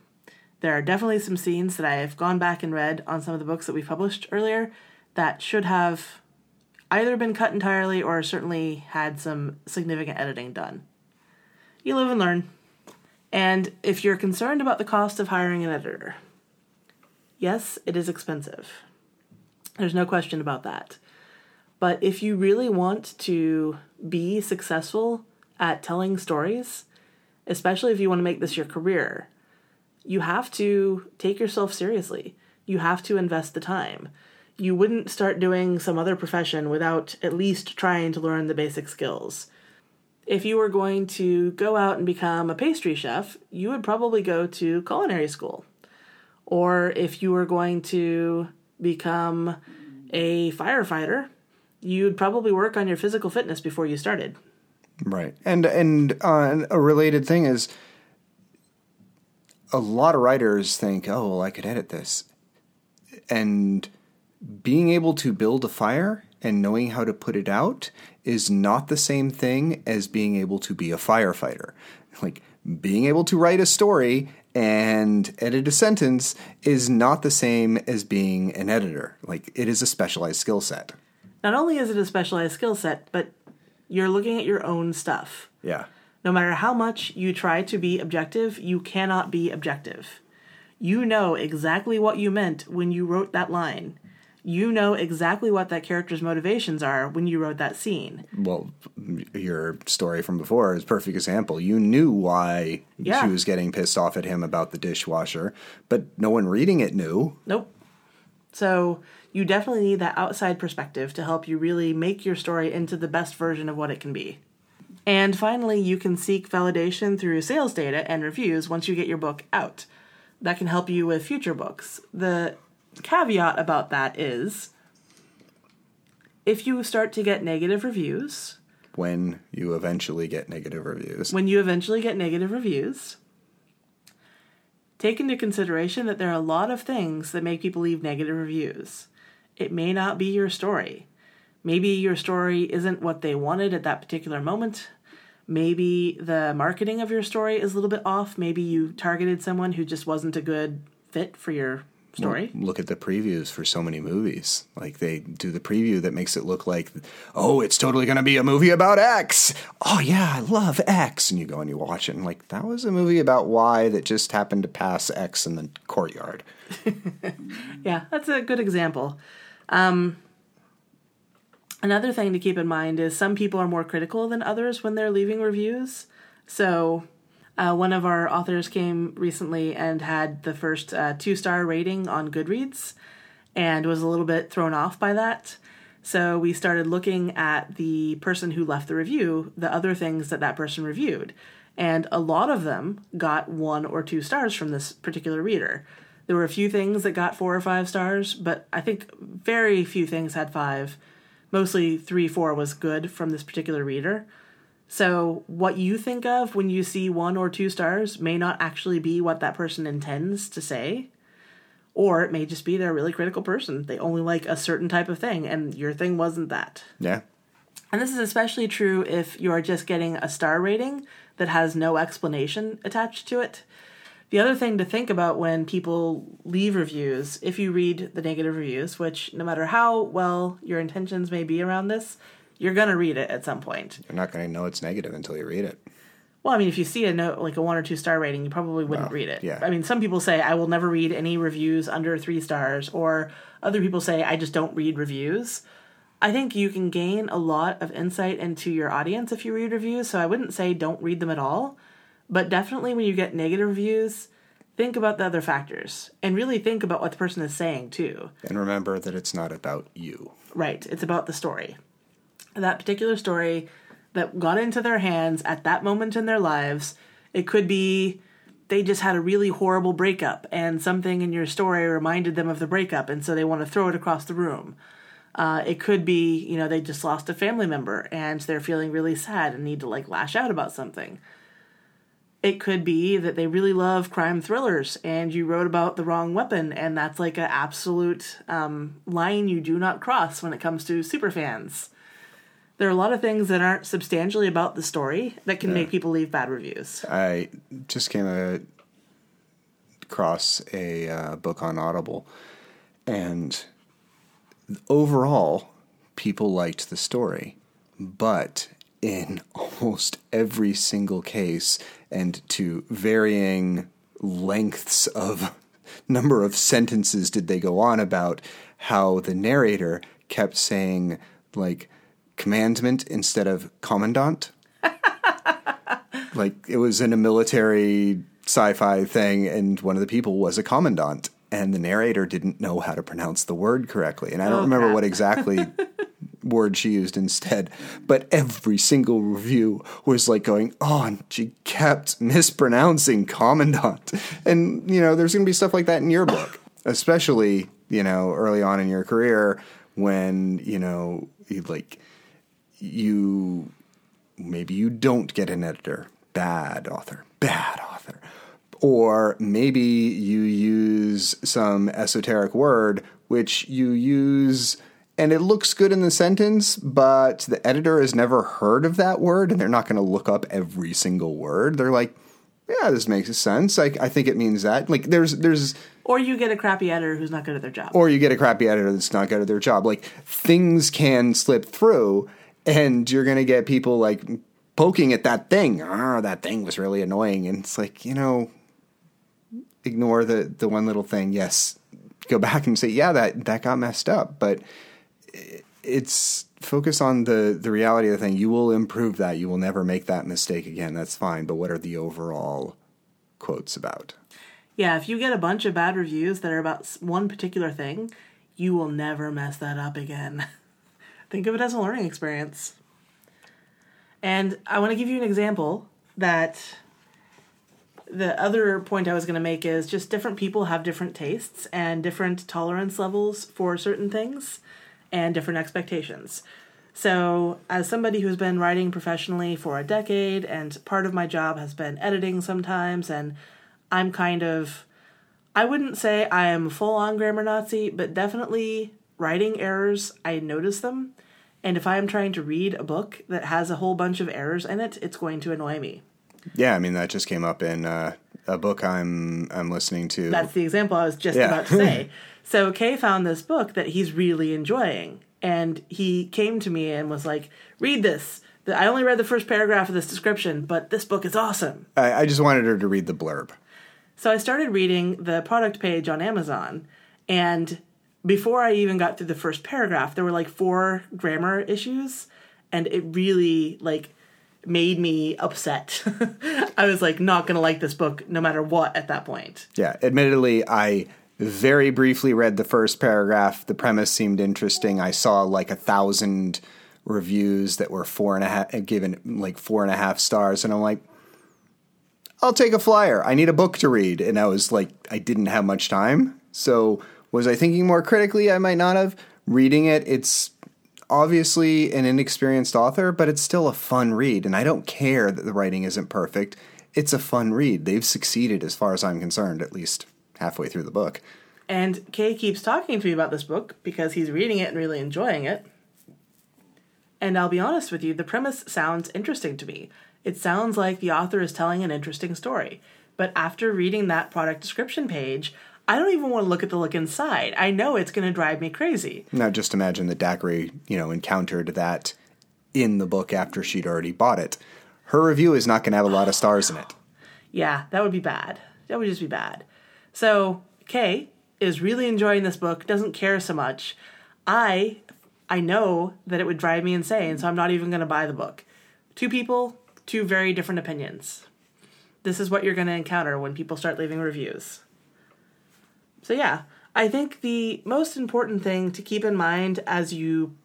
There are definitely some scenes that I have gone back and read on some of the books that we published earlier that should have either been cut entirely or certainly had some significant editing done. You live and learn. And if you're concerned about the cost of hiring an editor, yes, it is expensive. There's no question about that. But if you really want to be successful at telling stories, especially if you want to make this your career, you have to take yourself seriously. You have to invest the time. You wouldn't start doing some other profession without at least trying to learn the basic skills. If you were going to go out and become a pastry chef, you would probably go to culinary school. Or if you were going to become a firefighter, you'd probably work on your physical fitness before you started. Right. And and uh, a related thing is a lot of writers think, "Oh, well, I could edit this." And being able to build a fire and knowing how to put it out is not the same thing as being able to be a firefighter. Like being able to write a story and edit a sentence is not the same as being an editor. Like it is a specialized skill set. Not only is it a specialized skill set, but you're looking at your own stuff. Yeah. No matter how much you try to be objective, you cannot be objective. You know exactly what you meant when you wrote that line you know exactly what that character's motivations are when you wrote that scene. Well, your story from before is a perfect example. You knew why yeah. she was getting pissed off at him about the dishwasher, but no one reading it knew. Nope. So you definitely need that outside perspective to help you really make your story into the best version of what it can be. And finally, you can seek validation through sales data and reviews once you get your book out. That can help you with future books. The caveat about that is if you start to get negative reviews, when you eventually get negative reviews, when you eventually get negative reviews, take into consideration that there are a lot of things that make people leave negative reviews. It may not be your story. Maybe your story isn't what they wanted at that particular moment. Maybe the marketing of your story is a little bit off. Maybe you targeted someone who just wasn't a good fit for your story. Well, look at the previews for so many movies. Like they do the preview that makes it look like, oh, it's totally going to be a movie about X. Oh yeah, I love X. And you go and you watch it, and like that was a movie about Y that just happened to pass X in the courtyard. yeah, that's a good example. Um, another thing to keep in mind is some people are more critical than others when they're leaving reviews. So uh, one of our authors came recently and had the first uh, two star rating on Goodreads and was a little bit thrown off by that. So we started looking at the person who left the review, the other things that that person reviewed. And a lot of them got one or two stars from this particular reader. There were a few things that got four or five stars, but I think very few things had five. Mostly three, four was good from this particular reader. So, what you think of when you see one or two stars may not actually be what that person intends to say. Or it may just be they're a really critical person. They only like a certain type of thing, and your thing wasn't that. Yeah. And this is especially true if you're just getting a star rating that has no explanation attached to it. The other thing to think about when people leave reviews, if you read the negative reviews, which no matter how well your intentions may be around this, you're going to read it at some point. You're not going to know it's negative until you read it. Well, I mean, if you see a note like a one or two star rating, you probably wouldn't Well, read it. yeah. I mean, some people say I will never read any reviews under three stars, or other people say I just don't read reviews. I think you can gain a lot of insight into your audience if you read reviews, so I wouldn't say don't read them at all. But definitely when you get negative reviews, think about the other factors and really think about what the person is saying too. And remember that it's not about you. Right. It's about the story. That particular story that got into their hands at that moment in their lives. It could be they just had a really horrible breakup and something in your story reminded them of the breakup and so they want to throw it across the room. Uh, it could be, you know, they just lost a family member and they're feeling really sad and need to like lash out about something. It could be that they really love crime thrillers and you wrote about the wrong weapon, and that's like an absolute um, line you do not cross when it comes to superfans. There are a lot of things that aren't substantially about the story that can make people leave bad reviews. I just came across a uh, book on Audible, and overall, people liked the story, but in almost every single case, and to varying lengths of number of sentences, did they go on about how the narrator kept saying like commandment instead of commandant like it was in a military sci-fi thing and one of the people was a commandant and the narrator didn't know how to pronounce the word correctly and i don't Oh, remember crap. what exactly word she used instead but every single review was like going oh she kept mispronouncing commandant and you know there's going to be stuff like that in your book especially you know early on in your career when you know you like you maybe you don't get an editor. Bad author. Bad author. Or maybe you use some esoteric word which you use and it looks good in the sentence, but the editor has never heard of that word and they're not going to look up every single word. They're like, yeah, this makes sense. I, I think it means that. Like there's there's Or you get a crappy editor who's not good at their job. or you get a crappy editor that's not good at their job. Like things can slip through, and you're gonna get people like poking at that thing. Ah, that thing was really annoying, and it's like you know, ignore the the one little thing. Yes, go back and say, yeah, that that got messed up, but it's focus on the the reality of the thing. You will improve that. You will never make that mistake again. That's fine. But what are the overall quotes about? Yeah, if you get a bunch of bad reviews that are about one particular thing, you will never mess that up again. Think of it as a learning experience. And I want to give you an example that the other point I was going to make is just different people have different tastes and different tolerance levels for certain things and different expectations. So, as somebody who's been writing professionally for a decade, and part of my job has been editing sometimes, and I'm kind of, I wouldn't say I am full on grammar Nazi, but definitely writing errors, I notice them. And if I'm trying to read a book that has a whole bunch of errors in it, it's going to annoy me. Yeah, I mean that just came up in uh, a book I'm I'm listening to. That's the example I was just Yeah. about to say. so Kay found this book that he's really enjoying, and he came to me and was like, "Read this. I only read the first paragraph of this description, but this book is awesome." I, I just wanted her to read the blurb. So I started reading the product page on Amazon, and before I even got through the first paragraph, there were like four grammar issues, and it really like made me upset. I was like not gonna like this book no matter what at that point. Yeah, admittedly, I very briefly read the first paragraph. The premise seemed interesting. I saw like a thousand reviews that were four and a half, given like four and a half stars, and I'm like, I'll take a flyer. I need a book to read, and I was like, I didn't have much time, so was I thinking more critically? I might not have. Reading it, it's obviously an inexperienced author, but it's still a fun read, and I don't care that the writing isn't perfect. It's a fun read. They've succeeded as far as I'm concerned, at least halfway through the book. And Kay keeps talking to me about this book because he's reading it and really enjoying it. And I'll be honest with you, the premise sounds interesting to me. It sounds like the author is telling an interesting story. But after reading that product description page, I don't even want to look at the look inside. I know it's going to drive me crazy. Now, just imagine that Daiquiri, you know, encountered that in the book after she'd already bought it. Her review is not going to have a lot of stars in it. Yeah, that would be bad. That would just be bad. So, Kay is really enjoying this book, doesn't care so much. I I know that it would drive me insane, so I'm not even going to buy the book. Two people, two very different opinions. This is what you're going to encounter when people start leaving reviews. So, yeah, I think the most important thing to keep in mind as you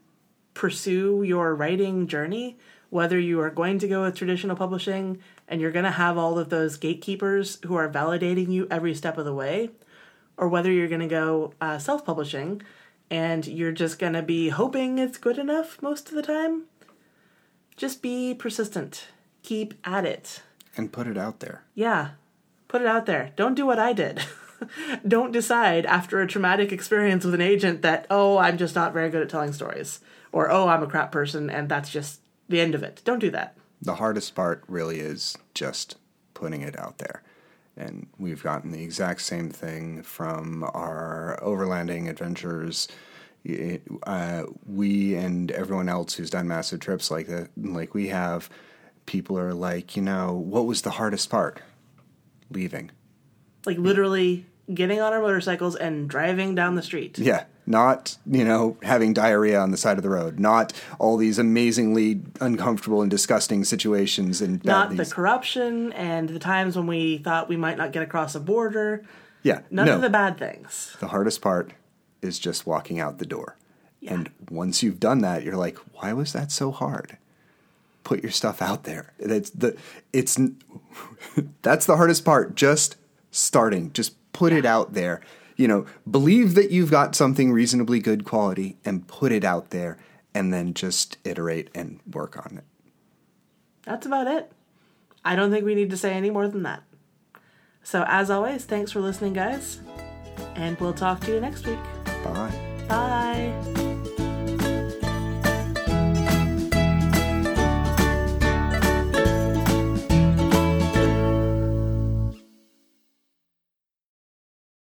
pursue your writing journey, whether you are going to go with traditional publishing and you're going to have all of those gatekeepers who are validating you every step of the way, or whether you're going to go uh, self publishing and you're just going to be hoping it's good enough most of the time, just be persistent. Keep at it. And put it out there. Yeah, put it out there. Don't do what I did. Don't decide after a traumatic experience with an agent that, oh, I'm just not very good at telling stories. Or, oh, I'm a crap person and that's just the end of it. Don't do that. The hardest part really is just putting it out there. And we've gotten the exact same thing from our overlanding adventures. Uh, we and everyone else who's done massive trips like that, like we have, people are like, you know, what was the hardest part? Leaving. Like literally getting on our motorcycles and driving down the street. Yeah. Not, you know, having diarrhea on the side of the road. Not all these amazingly uncomfortable and disgusting situations and not the corruption and the times when we thought we might not get across a border. Yeah. None no. of the bad things. The hardest part is just walking out the door. Yeah. And once you've done that, you're like, why was that so hard? Put your stuff out there. It's the it's that's the hardest part. Just starting. Just put yeah. it out there. You know, believe that you've got something reasonably good quality and put it out there and then just iterate and work on it. That's about it. I don't think we need to say any more than that. So, as always, thanks for listening, guys. And we'll talk to you next week. Bye. Bye.